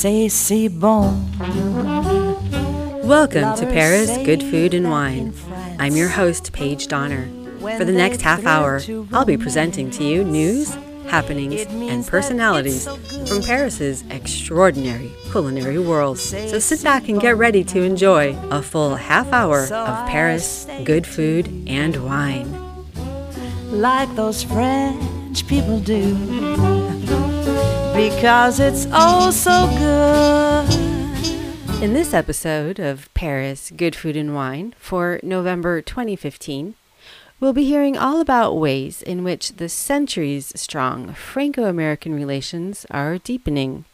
c'est si bon. Welcome to Paris Good Food and Wine. I'm your host, Paige Donner. For the next half hour, I'll be presenting to you news, happenings, and personalities from Paris's extraordinary culinary world. So sit back and get ready to enjoy a full half hour of Paris good food and wine. Like those French people do. Because it's oh so good. In this episode of Paris Good Food and Wine for November 2015, we'll be hearing all about ways in which the centuries strong Franco American relations are deepening.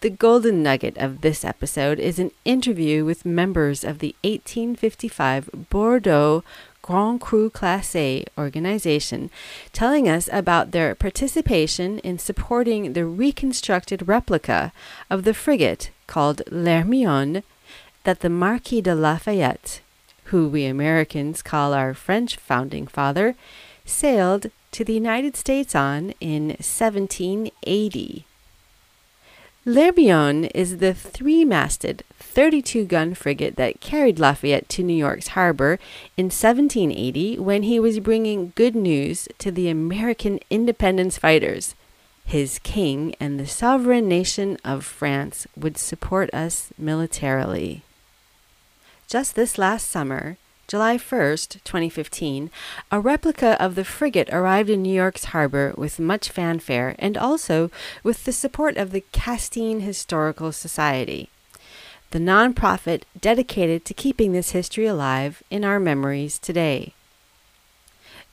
The golden nugget of this episode is an interview with members of the 1855 Bordeaux Grand Cru Classé organization, telling us about their participation in supporting the reconstructed replica of the frigate called L'Hermione that the Marquis de Lafayette, who we Americans call our French founding father, sailed to the United States on in 1780. L'Hermione is the three masted, 32 gun frigate that carried Lafayette to New York's harbor in 1780 when he was bringing good news to the American independence fighters. His king and the sovereign nation of France would support us militarily. Just this last summer, July 1st, 2015, a replica of the frigate arrived in New York's harbor with much fanfare and also with the support of the Castine Historical Society, the nonprofit dedicated to keeping this history alive in our memories today.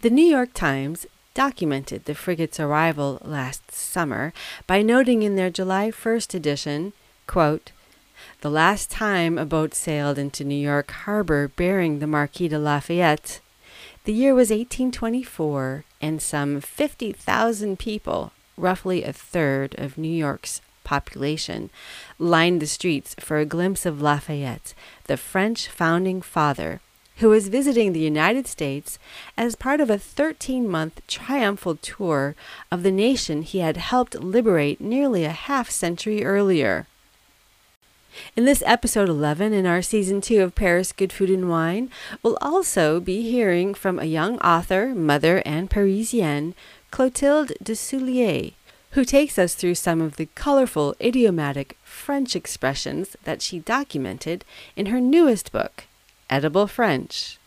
The New York Times documented the frigate's arrival last summer by noting in their July 1st edition, quote, the last time a boat sailed into New York harbor bearing the Marquis de Lafayette, the year was 1824, and some 50,000 people, roughly a third of New York's population, lined the streets for a glimpse of Lafayette, the French founding father, who was visiting the United States as part of a 13 month triumphal tour of the nation he had helped liberate nearly a half century earlier. In this episode 11 in our season 2 of Paris Good Food and Wine, we'll also be hearing from a young author, mother, and Parisienne, Clotilde Dusoulier, who takes us through some of the colorful, idiomatic French expressions that she documented in her newest book, Edible French.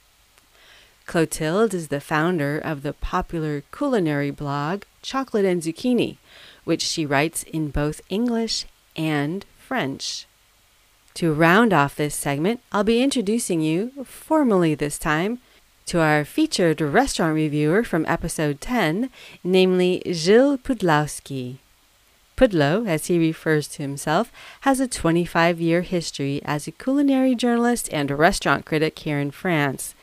Clotilde is the founder of the popular culinary blog Chocolate and Zucchini, which she writes in both English and French. To round off this segment, I'll be introducing you, formally this time, to our featured restaurant reviewer from episode 10, namely Gilles Pudlowski. Pudlo, as he refers to himself, has a 25 year history as a culinary journalist and restaurant critic here in France.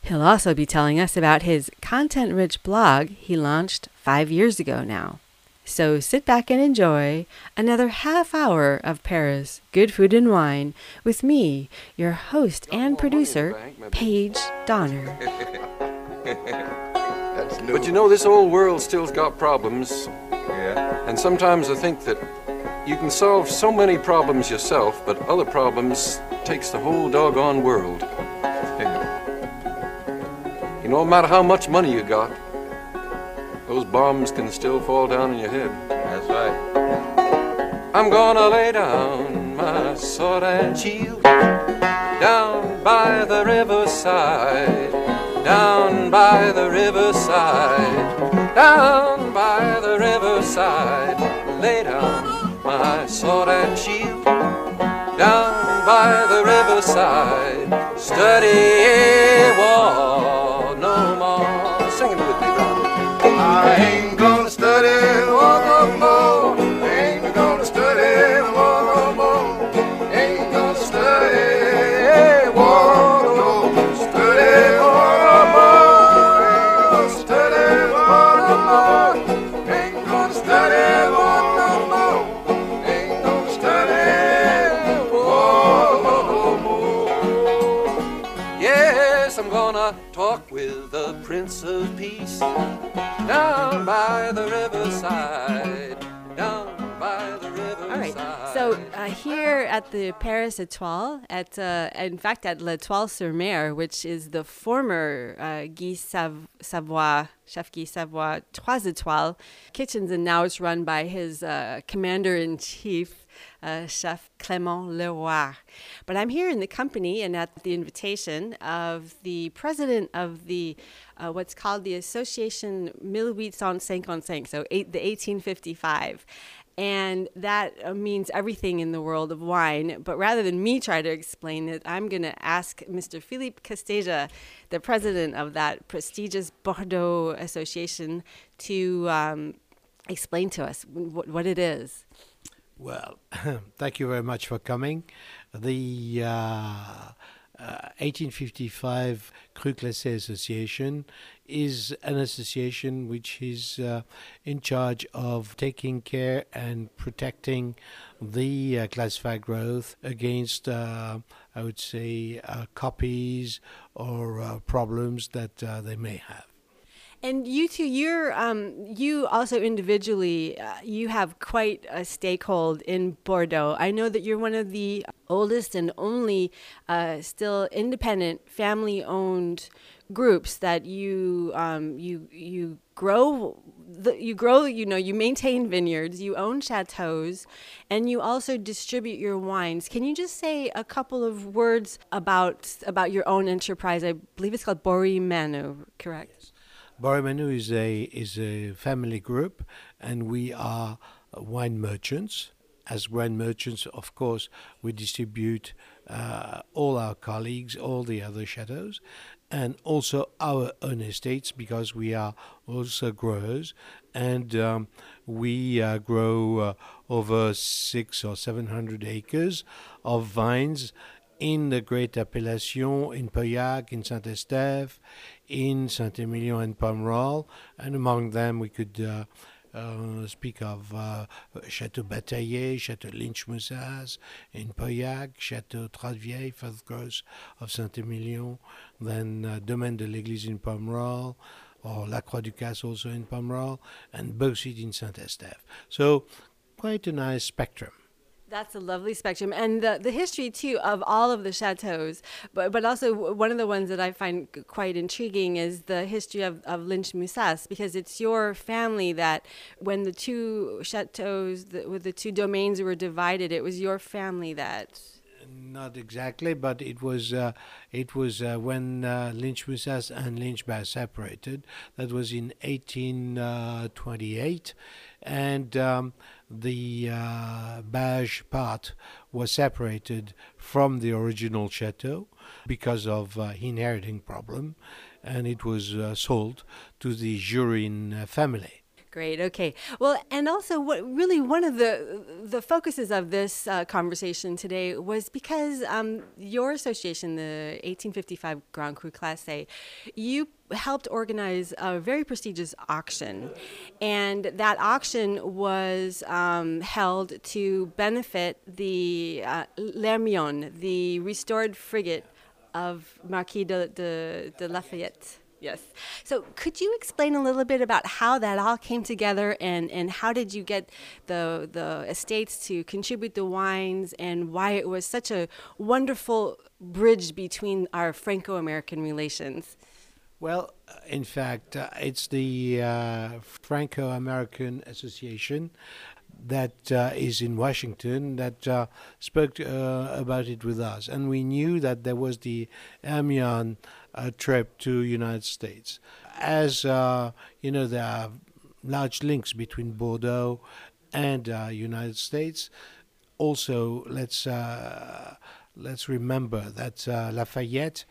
He'll also be telling us about his content rich blog he launched five years ago now. So sit back and enjoy another half hour of Paris Good Food and Wine with me, your host and producer, Paige Donner. but you know, this old world still's got problems. Yeah. And sometimes I think that you can solve so many problems yourself, but other problems takes the whole doggone world. You know, no matter how much money you got, those bombs can still fall down on your head. That's right. I'm gonna lay down my sword and shield down by the riverside, down by the riverside, down by the riverside. Lay down my sword and shield down by the riverside. Study a war down by the riverside. Down by the riverside. Right. So uh, here at the Paris Étoile, at uh, in fact at l'Étoile sur Mer, which is the former uh, Guy Sav- Savoy, Chef Guy Savoy Trois Étoiles kitchens, and now it's run by his uh, commander in chief, uh, Chef Clément Leroy. But I'm here in the company and at the invitation of the president of the uh, what's called the Association 1855, so eight, the 1855 and that uh, means everything in the world of wine. But rather than me try to explain it, I'm going to ask Mr. Philippe Casteja, the president of that prestigious Bordeaux Association, to um, explain to us what, what it is. Well, thank you very much for coming. The uh, uh, 1855 Cru Classé Association is an association which is uh, in charge of taking care and protecting the uh, classified growth against, uh, I would say, uh, copies or uh, problems that they may have. And you two, you're um, you also individually, uh, you have quite a stakehold in Bordeaux. I know that you're one of the oldest and only uh, still independent, family-owned groups that you um, you you grow. The, you grow, you know, you maintain vineyards, you own chateaus, and you also distribute your wines. Can you just say a couple of words about about your own enterprise? I believe it's called Borie-Manoux, correct? Borie-Manoux is a is a family group, and we are wine merchants. As wine merchants, of course, we distribute uh, all our colleagues, all the other chateaus, and also our own estates because we are also growers, and um, we uh, grow uh, over six or seven hundred acres of vines in the Great Appellation, in Pauillac, in Saint Estèphe, in Saint Emilion and Pomerol, and among them we could uh, uh, speak of uh, Chateau Batailley, Chateau Lynch Moussas in Pauillac, Chateau Trottevieille, first growth of Saint Emilion, then uh, Domaine de l'Église in Pomerol, or La Croix du Casse also in Pomerol, and Beausite in Saint Estèphe. So quite a nice spectrum. That's a lovely spectrum, and the the history too of all of the chateaus. But but also one of the ones that I find quite intriguing is the history of of Lynch Moussas because it's your family that when the two chateaus, the, with the two domains were divided, it was your family that. Not exactly, but it was uh, it was uh, when uh, Lynch Moussas and Lynch Bages separated. That was in 1828, and um, the uh, part was separated from the original chateau because of uh, inheriting problem, and it was uh, sold to the Jurin family. Great. Okay. Well, and also, what really one of the the focuses of this uh, conversation today was because um, your association, the 1855 Grand Cru Classé, you helped organize a very prestigious auction, and that auction was um, held to benefit the uh, the restored frigate of Marquis de, de, de Lafayette. Yes. So, could you explain a little bit about how that all came together, and, and how did you get the the estates to contribute the wines, and why it was such a wonderful bridge between our Franco-American relations? Well, uh, in fact, uh, it's the uh, Franco American Association that uh, is in Washington that uh, spoke uh, about it with us. And we knew that there was the Hermione uh, trip to United States. As uh, you know, there are large links between Bordeaux and uh, United States. Also, let's uh, let's remember that uh, Lafayette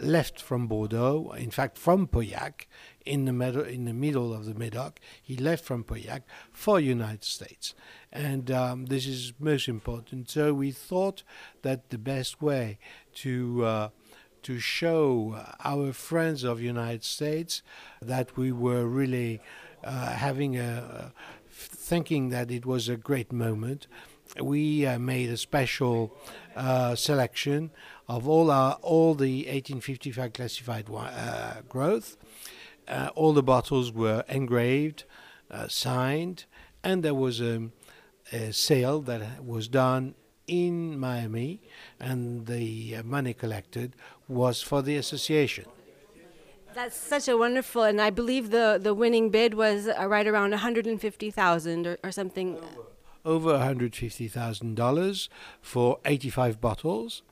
left from Bordeaux, in fact from Pauillac, in the middle in the middle of the Medoc. He left from Pauillac for United States, and um, this is most important. So we thought that the best way to uh, to show our friends of United States that we were really uh, having a thinking that it was a great moment we uh, made a special uh, selection of all our all the 1855 classified uh, growth. Uh, all the bottles were engraved, uh, signed, and there was a, a sale that was done in Miami, and the uh, money collected was for the association. That's such a wonderful, and I believe the, the winning bid was uh, right around 150,000 or, or something. Over $150,000 for 85 bottles,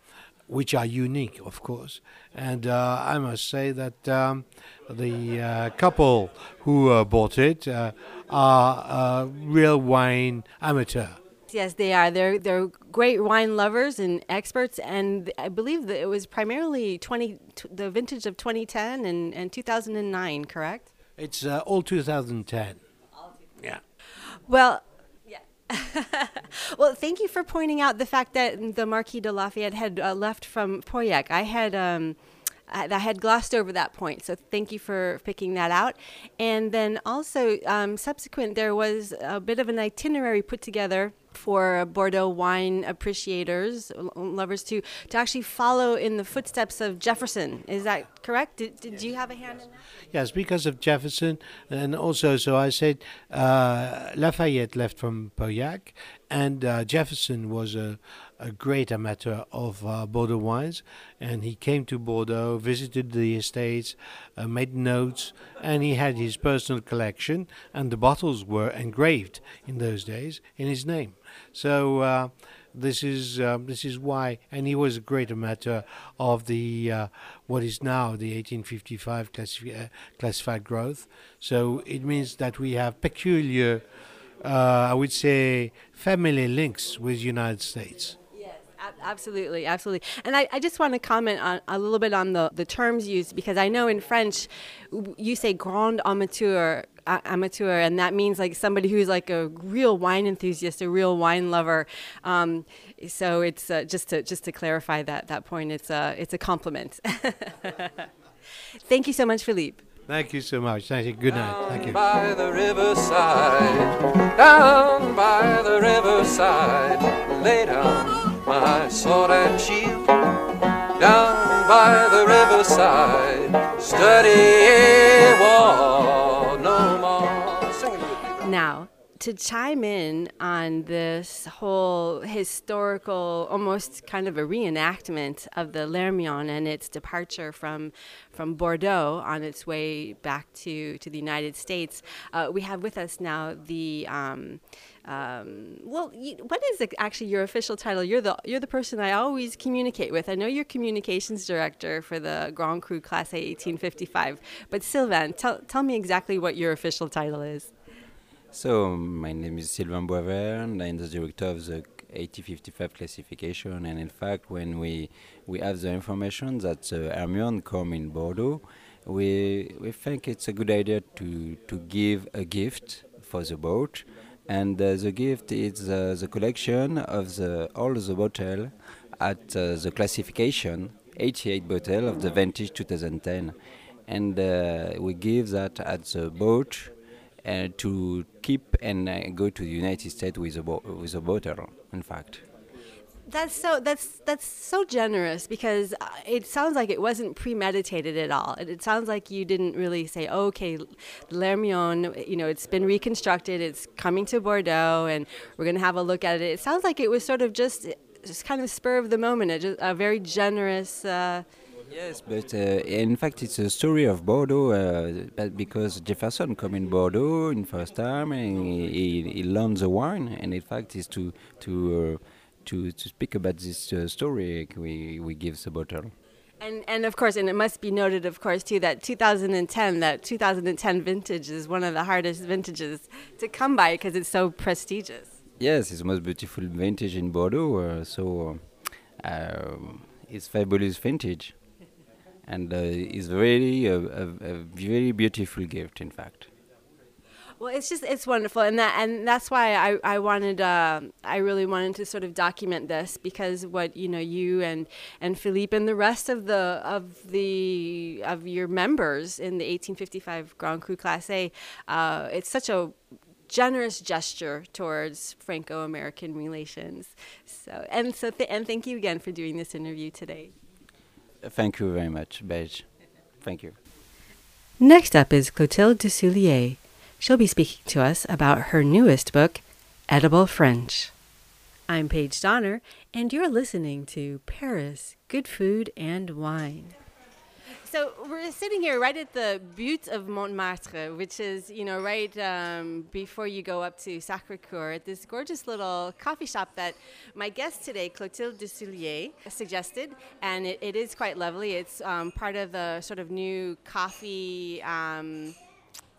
which are unique, of course. And uh, I must say that um, the uh, couple who uh, bought it uh, are real wine amateur. Yes, they are. They're they're great wine lovers and experts, and I believe that it was primarily 20 t- the vintage of 2010 and, and 2009, correct? It's uh, all 2010. Yeah. Well, yeah. well, thank you for pointing out the fact that the Marquis de Lafayette had uh, left from Pauillac. I had. Um, I had glossed over that point, so thank you for picking that out. And then also, um, subsequent, there was a bit of an itinerary put together for Bordeaux wine appreciators, lovers to to actually follow in the footsteps of Jefferson. Is that correct? Did, did you have a hand in that? Yes, because of Jefferson, and also, so I said uh, Lafayette left from Pauillac, and uh, Jefferson was a, a great amateur of uh, Bordeaux wines, and he came to Bordeaux, visited the estates, uh, made notes, and he had his personal collection, and the bottles were engraved in those days in his name. So. Uh, this is um, this is why, and he was a great amateur of the uh, what is now the 1855 classi- uh, classified growth. So it means that we have peculiar, uh, I would say, family links with the United States. Yes, ab- absolutely, absolutely. And I, I just want to comment on a little bit on the, the terms used because I know in French you say grand amateur, uh, amateur, and that means like somebody who's like a real wine enthusiast, a real wine lover. Um, so it's uh, just to just to clarify that that point. It's a it's a compliment. Thank you so much, Philippe. Thank you so much. Thank you. Good night. Thank you. By the riverside, down by the riverside, lay down my sword and shield. Down by the riverside, study war no more. Now, to chime in on this whole historical, almost kind of a reenactment of the L'Hermione and its departure from from Bordeaux on its way back to, to the United States, uh, we have with us now the. Um, um, well, you, what is actually your official title? You're the you're the person I always communicate with. I know you're communications director for the Grand Cru Classé 1855. But Sylvain, tell tell me exactly what your official title is. So, my name is Sylvain Boivert, I'm the director of the 8055 classification. And in fact, when we, we have the information that the Hermione come in Bordeaux, we, we think it's a good idea to, to give a gift for the boat. And uh, the gift is uh, the collection of the, all the bottle at uh, the classification, 88 bottle of the vintage 2010. And uh, we give that at the boat uh, to keep and uh, go to the United States with a with a bottle. In fact, That's so that's that's so generous because uh, it sounds like it wasn't premeditated at all. It, it sounds like you didn't really say, "Okay, L'Hermione, you know, it's been reconstructed. It's coming to Bordeaux, and we're going to have a look at it." It sounds like it was sort of just just kind of spur of the moment, a, a very generous. Uh, yes, but uh, in fact, it's a story of Bordeaux. Uh, but because Jefferson come in Bordeaux in first time and he, he, he learned the wine, and in fact, is to to uh, to to speak about this uh, story we we give the bottle. And and of course, and it must be noted, of course, too, that 2010, that 2010 vintage is one of the hardest vintages to come by because it's so prestigious. Yes, it's the most beautiful vintage in Bordeaux. Uh, so uh, it's fabulous vintage, and uh, it's really a, a, a very beautiful gift. In fact, Well, it's just it's wonderful, and that and that's why I I wanted uh, I really wanted to sort of document this because what you know you and and Philippe and the rest of the of the of your members in the 1855 Grand Cru Classé, uh, it's such a generous gesture towards Franco-American relations. So and so th- and thank you again for doing this interview today. Thank you very much, Paige. Thank you. Next up is Clotilde Dusoulier. She'll be speaking to us about her newest book, Edible French. I'm Paige Donner, and you're listening to Paris Good Food and Wine. So we're sitting here right at the Butte of Montmartre, which is, you know, right um, before you go up to Sacré-Cœur, at this gorgeous little coffee shop that my guest today, Clotilde Dusoulier, suggested, and it, it is quite lovely. It's um, part of the sort of new coffee. Um,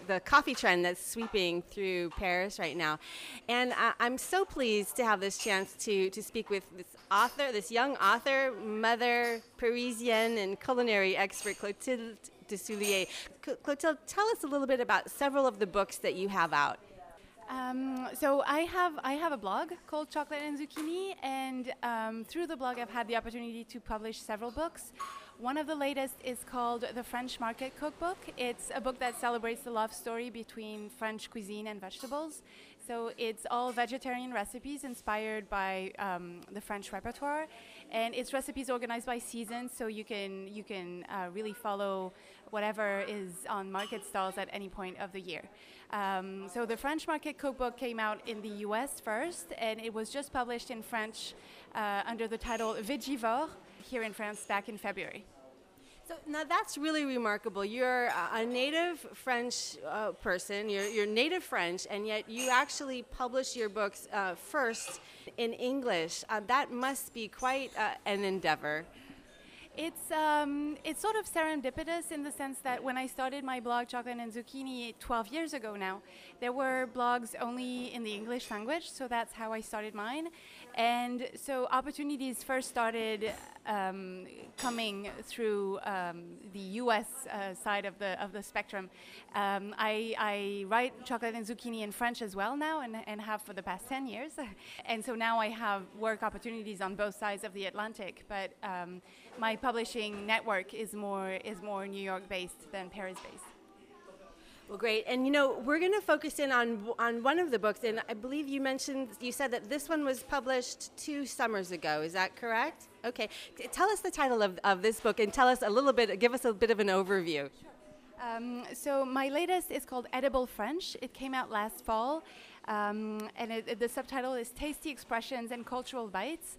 the coffee trend that's sweeping through Paris right now. And I'm so pleased to have this chance to, to speak with this author, this young author, mother, Parisienne, and culinary expert, Clotilde Dusoulier. Cl- Clotilde, tell us a little bit about several of the books that you have out. Um, so I have I have a blog called Chocolate and Zucchini, and um, through the blog I've had the opportunity to publish several books. One of the latest is called The French Market Cookbook. It's a book that celebrates the love story between French cuisine and vegetables. So it's all vegetarian recipes inspired by um, the French repertoire, and it's recipes organized by season, so you can you can uh, really follow whatever is on market stalls at any point of the year. Um, so the French Market Cookbook came out in the U.S. first, and it was just published in French uh, under the title Vegivore here in France back in February. So now that's really remarkable. You're a- a native French uh, person. You're, you're native French, and yet you actually publish your books uh, first in English. Uh, that must be quite uh, an endeavor. It's um, it's sort of serendipitous in the sense that when I started my blog Chocolate and Zucchini 12 years ago now, there were blogs only in the English language, so that's how I started mine. And so opportunities first started um, coming through um, the U.S. Uh, side of the of the spectrum. Um, I, I write Chocolate and Zucchini in French as well now, and, and have for the past 10 years. and so now I have work opportunities on both sides of the Atlantic, but um, my publishing network is more is more New York based than Paris based. Well, great. And you know, we're going to focus in on on one of the books, and I believe you mentioned you said that this one was published two summers ago. Is that correct? Okay. Tell us the title of, of this book, and tell us a little bit. Give us a bit of an overview. Um, so my latest is called Edible French. It came out last fall, um, and it, it- the subtitle is Tasty Expressions and Cultural Bites.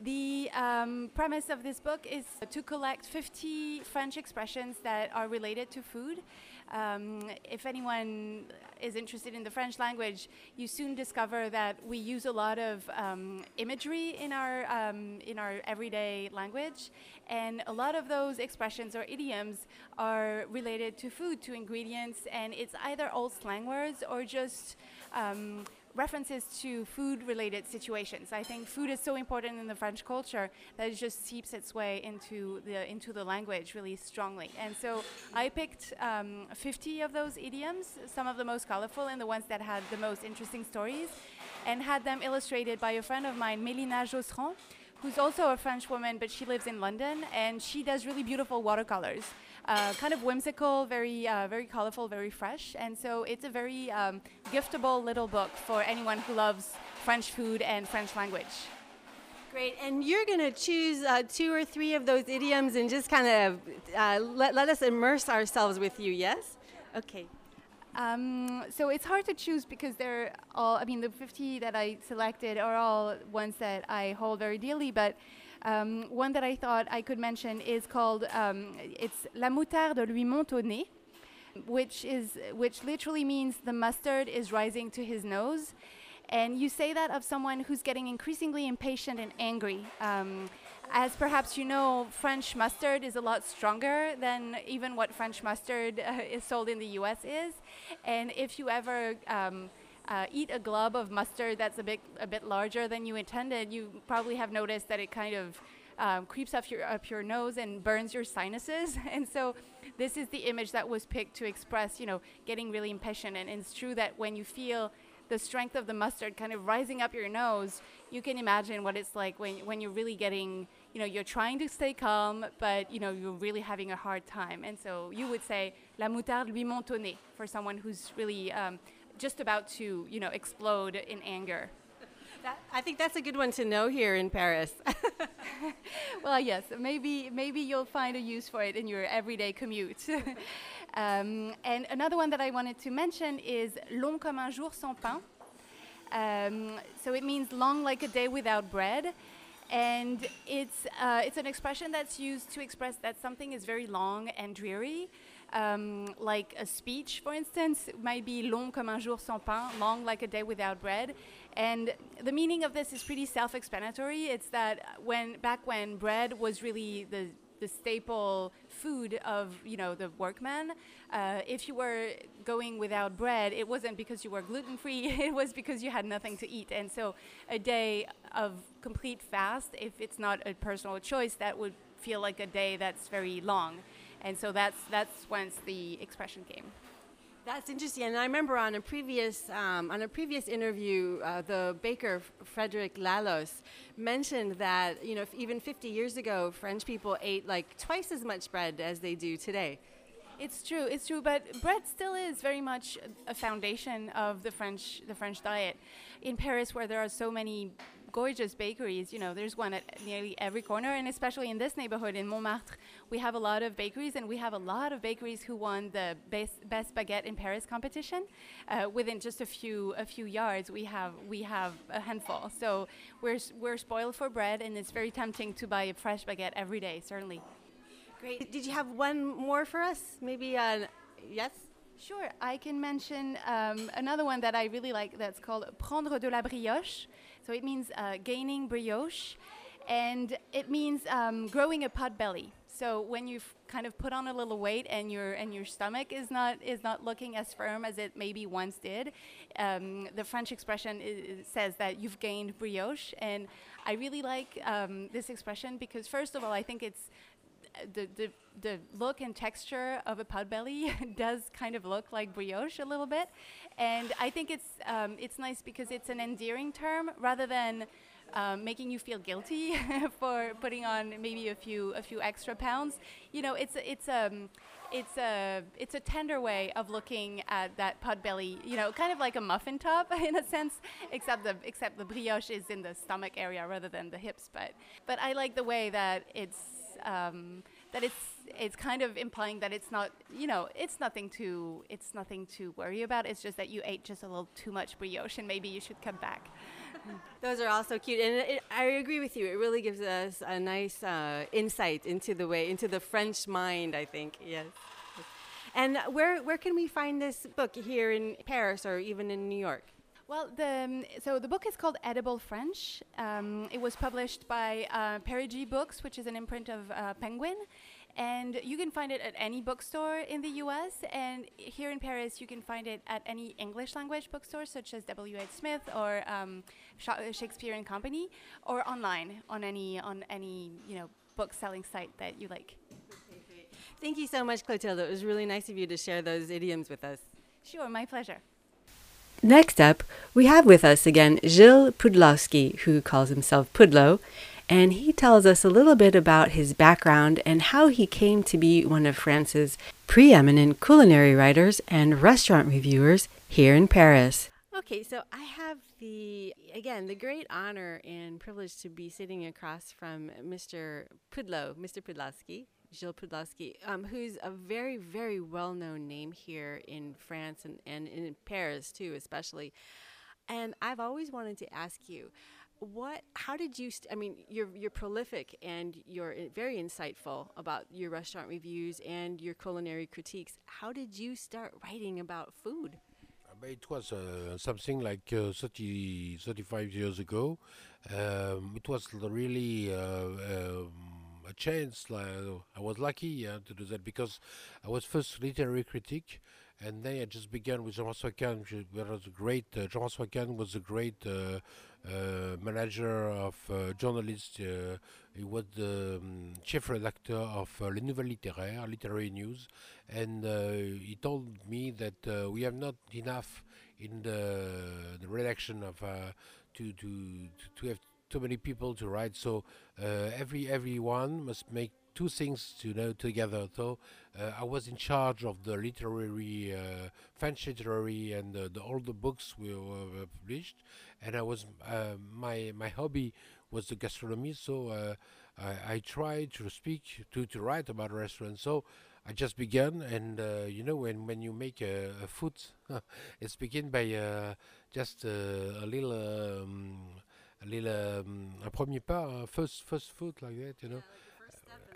The um, premise of this book is to collect 50 French expressions that are related to food. Um, if anyone is interested in the French language, you soon discover that we use a lot of um, imagery in our um, in our everyday language, and a lot of those expressions or idioms are related to food, to ingredients, and it's either old slang words or just um, references to food-related situations. I think food is so important in the French culture that it just seeps its way into the into the language really strongly. And so I picked um, 50 of those idioms, some of the most colorful and the ones that had the most interesting stories, and had them illustrated by a friend of mine, Mélina Josserand, who's also a French woman, but she lives in London, and she does really beautiful watercolors. Uh, kind of whimsical, very uh, very colorful, very fresh, and so it's a very um, giftable little book for anyone who loves French food and French language. Great. And you're going to choose uh, two or three of those idioms and just kind of uh, let, let us immerse ourselves with you. Yes. Okay. Um, so it's hard to choose because they're all, I mean, the 50 that I selected are all ones that I hold very dearly, but um, one that I thought I could mention is called, um, it's La moutarde lui monte au nez, which, is, which literally means the mustard is rising to his nose. And you say that of someone who's getting increasingly impatient and angry. Um, as perhaps you know, French mustard is a lot stronger than even what French mustard uh, is sold in the US is. And if you ever um, uh, eat a glob of mustard that's a bit, a bit larger than you intended, you probably have noticed that it kind of um, creeps up your, up your nose and burns your sinuses. And so this is the image that was picked to express, you know, getting really impatient. And it's true that when you feel the strength of the mustard kind of rising up your nose, you can imagine what it's like when, when you're really getting, you know, you're trying to stay calm, but, you know, you're really having a hard time. And so you would say, la moutarde lui nez for someone who's really um, just about to, you know, explode in anger. That, I think that's a good one to know here in Paris. well, yes, maybe maybe you'll find a use for it in your everyday commute. um, and another one that I wanted to mention is Long comme un jour sans pain. Um, so it means long like a day without bread. And it's, uh, it's an expression that's used to express that something is very long and dreary. Um, like a speech, for instance, might be long comme un jour sans pain, long like a day without bread. And the meaning of this is pretty self-explanatory. It's that when back when bread was really the the staple food of you know the workman. Uh, if you were going without bread, it wasn't because you were gluten free. it was because you had nothing to eat. And so, a day of complete fast, if it's not a personal choice, that would feel like a day that's very long. And so that's that's whence the expression came. That's interesting. And I remember on a previous um, on a previous interview, uh, the baker Frederick Lalos mentioned that you know even 50 years ago, French people ate like twice as much bread as they do today. It's true. It's true. But bread still is very much a foundation of the French the French diet. In Paris, where there are so many gorgeous bakeries, you know, there's one at nearly every corner, and especially in this neighborhood in Montmartre, we have a lot of bakeries, and we have a lot of bakeries who won the best, best baguette in Paris competition. Uh, within just a few a few yards, we have we have a handful. So we're we're spoiled for bread, and it's very tempting to buy a fresh baguette every day. Certainly. Great. Did you have one more for us? Maybe uh, yes. Sure, I can mention um, another one that I really like that's called prendre de la brioche. So it means uh, gaining brioche, and it means um, growing a pot belly. So when you've kind of put on a little weight and your and your stomach is not is not looking as firm as it maybe once did, um, the French expression i i- says that you've gained brioche, and I really like um, this expression because first of all, I think it's the, the, the look and texture of a potbelly does kind of look like brioche a little bit. And I think it's, um, it's nice because it's an endearing term rather than um, making you feel guilty for putting on maybe a few, a few extra pounds. You know, it's, a- it's, um, it's, a, it's a tender way of looking at that potbelly, you know, kind of like a muffin top in a sense, except the, except the brioche is in the stomach area rather than the hips. But, but I like the way that it's, um, that it's it's kind of implying that it's not you know it's nothing to it's nothing to worry about. It's just that you ate just a little too much brioche and maybe you should come back. Those are also cute, and it, I agree with you. It really gives us a nice uh, insight into the way, into the French mind. I think, yes. And where where can we find this book here in Paris or even in New York? Well, the, um, so the book is called Edible French. Um, it was published by uh, Perigee Books, which is an imprint of uh, Penguin. And you can find it at any bookstore in the US. And here in Paris, you can find it at any English language bookstore, such as W.H. Smith or um, Shakespeare and Company, or online on any, on any you know, book selling site that you like. Thank you so much, Clotilde. It was really nice of you to share those idioms with us. Sure, my pleasure. Next up, we have with us again Gilles Pudlowski, who calls himself Pudlo, and he tells us a little bit about his background and how he came to be one of France's preeminent culinary writers and restaurant reviewers here in Paris. Okay, so I have the, again, the great honor and privilege to be sitting across from Mr. Pudlo, Mr. Pudlowski, Gilles Pudlowski, um, who's a very, very well known name here in France and, and in Paris too, especially. And I've always wanted to ask you, what? How did you? St- I mean, you're you're prolific and you're very insightful about your restaurant reviews and your culinary critiques. How did you start writing about food? It was uh, something like uh, 30, 35 years ago. Um, it was really uh, um, a chance. Like, I was lucky uh, to do that because I was first literary critic, and then I just began with Jean-François Kahn, which was a great. Uh, Jean-François Kahn was a great uh, uh, manager of uh, journalists. Uh, he was the um, chief redactor of uh, Le Nouvel Littéraire, literary news, and uh, he told me that uh, we have not enough in the the redaction of uh, to to to have too many people to write. So uh, every everyone must make two things to know together. So uh, I was in charge of the literary uh, French literary and uh, the, all the books we were published, and I was uh, my my hobby was the gastronomy. So uh, I, I tried to speak to to write about restaurants. So I just began, and uh, you know when when you make a, a food, it's begin by uh, just uh, a little, um, little, um, un premier pas, un first, first foot like that, you know.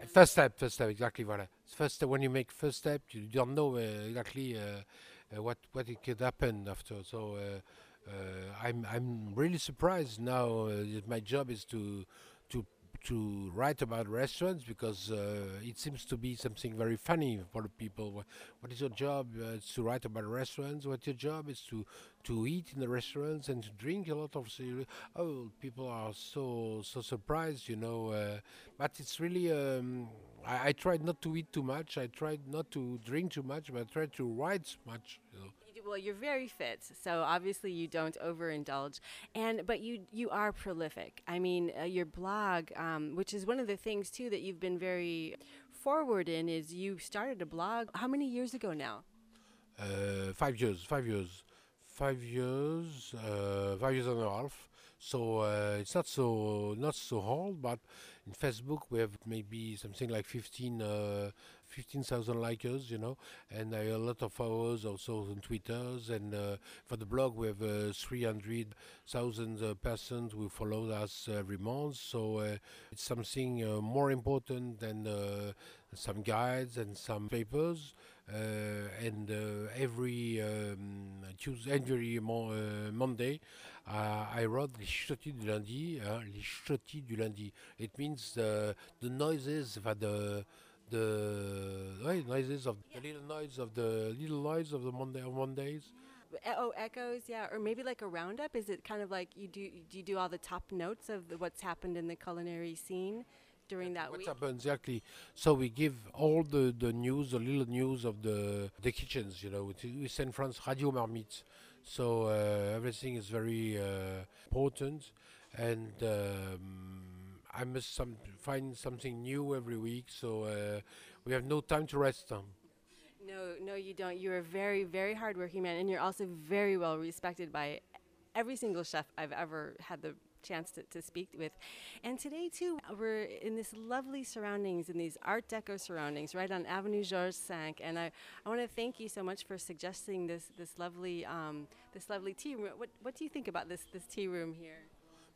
Uh, First step, first step, exactly. Voilà. First step, when you make first step, you don't know uh, exactly uh, uh, what what it could happen after. So uh, uh, I'm I'm really surprised now. Uh, that my job is to to write about restaurants because uh, it seems to be something very funny for the people. What is your job? Uh, it's to write about restaurants. What your job is to to eat in the restaurants and to drink a lot of. Oh, people are so so surprised, you know. Uh, but it's really. Um, I, I tried not to eat too much. I tried not to drink too much, but I tried to write much. You know. Well, you're very fit, so obviously you don't overindulge, and but you you are prolific. I mean, uh, your blog, um, which is one of the things too that you've been very forward in, is you started a blog. How many years ago now? Uh, five years, five years, five years, uh, five years and a half. So uh, it's not so not so hard, but in Facebook we have maybe something like 15, uh, 15,000 likers, you know, and uh, a lot of followers also on Twitters. And uh, for the blog we have uh, 300,000 uh, persons who follow us every month. So uh, it's something uh, more important than uh, some guides and some papers. Uh, and uh, every um, Tuesday, every mo- uh, Monday, uh, I wrote les chuchotis du lundi. Hein, les chuchotis du lundi. It means the noises, enfin, the the noises of the little noise of the little noise of the Monday of Mondays. Oh, echoes, yeah, or maybe like a roundup. Is it kind of like you do? Do you do all the top notes of the, what's happened in the culinary scene during that What week? happens exactly? So we give all the, the news, the little news of the the kitchens. You know, we, we send France Radio Marmite, so uh, everything is very uh, important, and um, I must some find something new every week. So uh, we have no time to rest. Um, No, no, you don't. You're a very, very hardworking man, and you're also very well respected by every single chef I've ever had the chance to, to speak with. And today, too, we're in this lovely surroundings, in these Art Deco surroundings, right on Avenue Georges Cinq. And I, I want to thank you so much for suggesting this this lovely um, this lovely tea room. What what do you think about this this tea room here?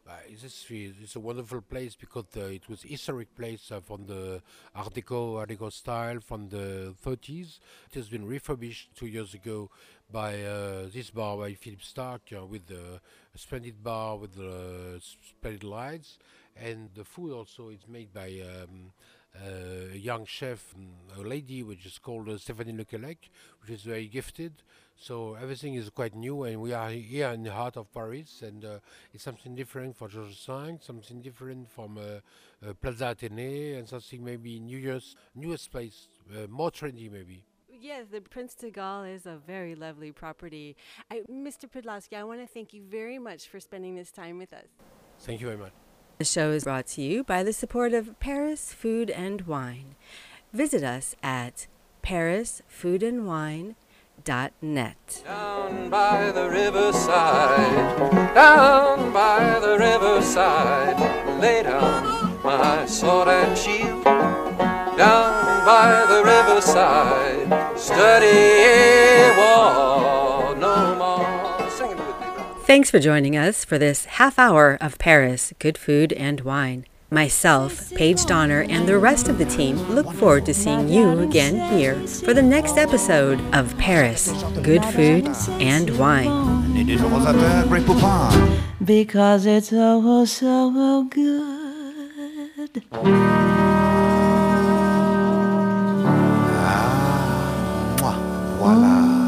Uh, it's, it's a wonderful place because uh, it was historic place uh, from the Art Deco, Art Deco style from the 30s. It has been refurbished two years ago by uh, this bar by Philippe Starck uh, with a splendid bar with s- splendid lights, and the food also is made by um, uh, a young chef, mm, a lady which is called Stéphanie Le Quellec, which is very gifted. So everything is quite new, and we are here in the heart of Paris, and uh, it's something different for Georges V, something different from uh, uh, Plaza Athénée, and something maybe New Year's newest place, uh, more trendy maybe. Yes, the Prince de Galles is a very lovely property. I, Mr. Pudlowski, I want to thank you very much for spending this time with us. Thank you very much. The show is brought to you by the support of Paris Food and Wine. Visit us at parisfoodandwine.net. Down by the riverside, down by the riverside, lay down my sword and shield. Down by the riverside, study war no more. Sing it with me, brother. Thanks for joining us for this half hour of Paris Good Food and Wine. Myself, Paige Donner, and the rest of the team look forward to seeing you again here for the next episode of Paris Good Food and Wine. Et des rosateurs Grey Poupon. because it's oh so oh, good. Ah, moi, voilà.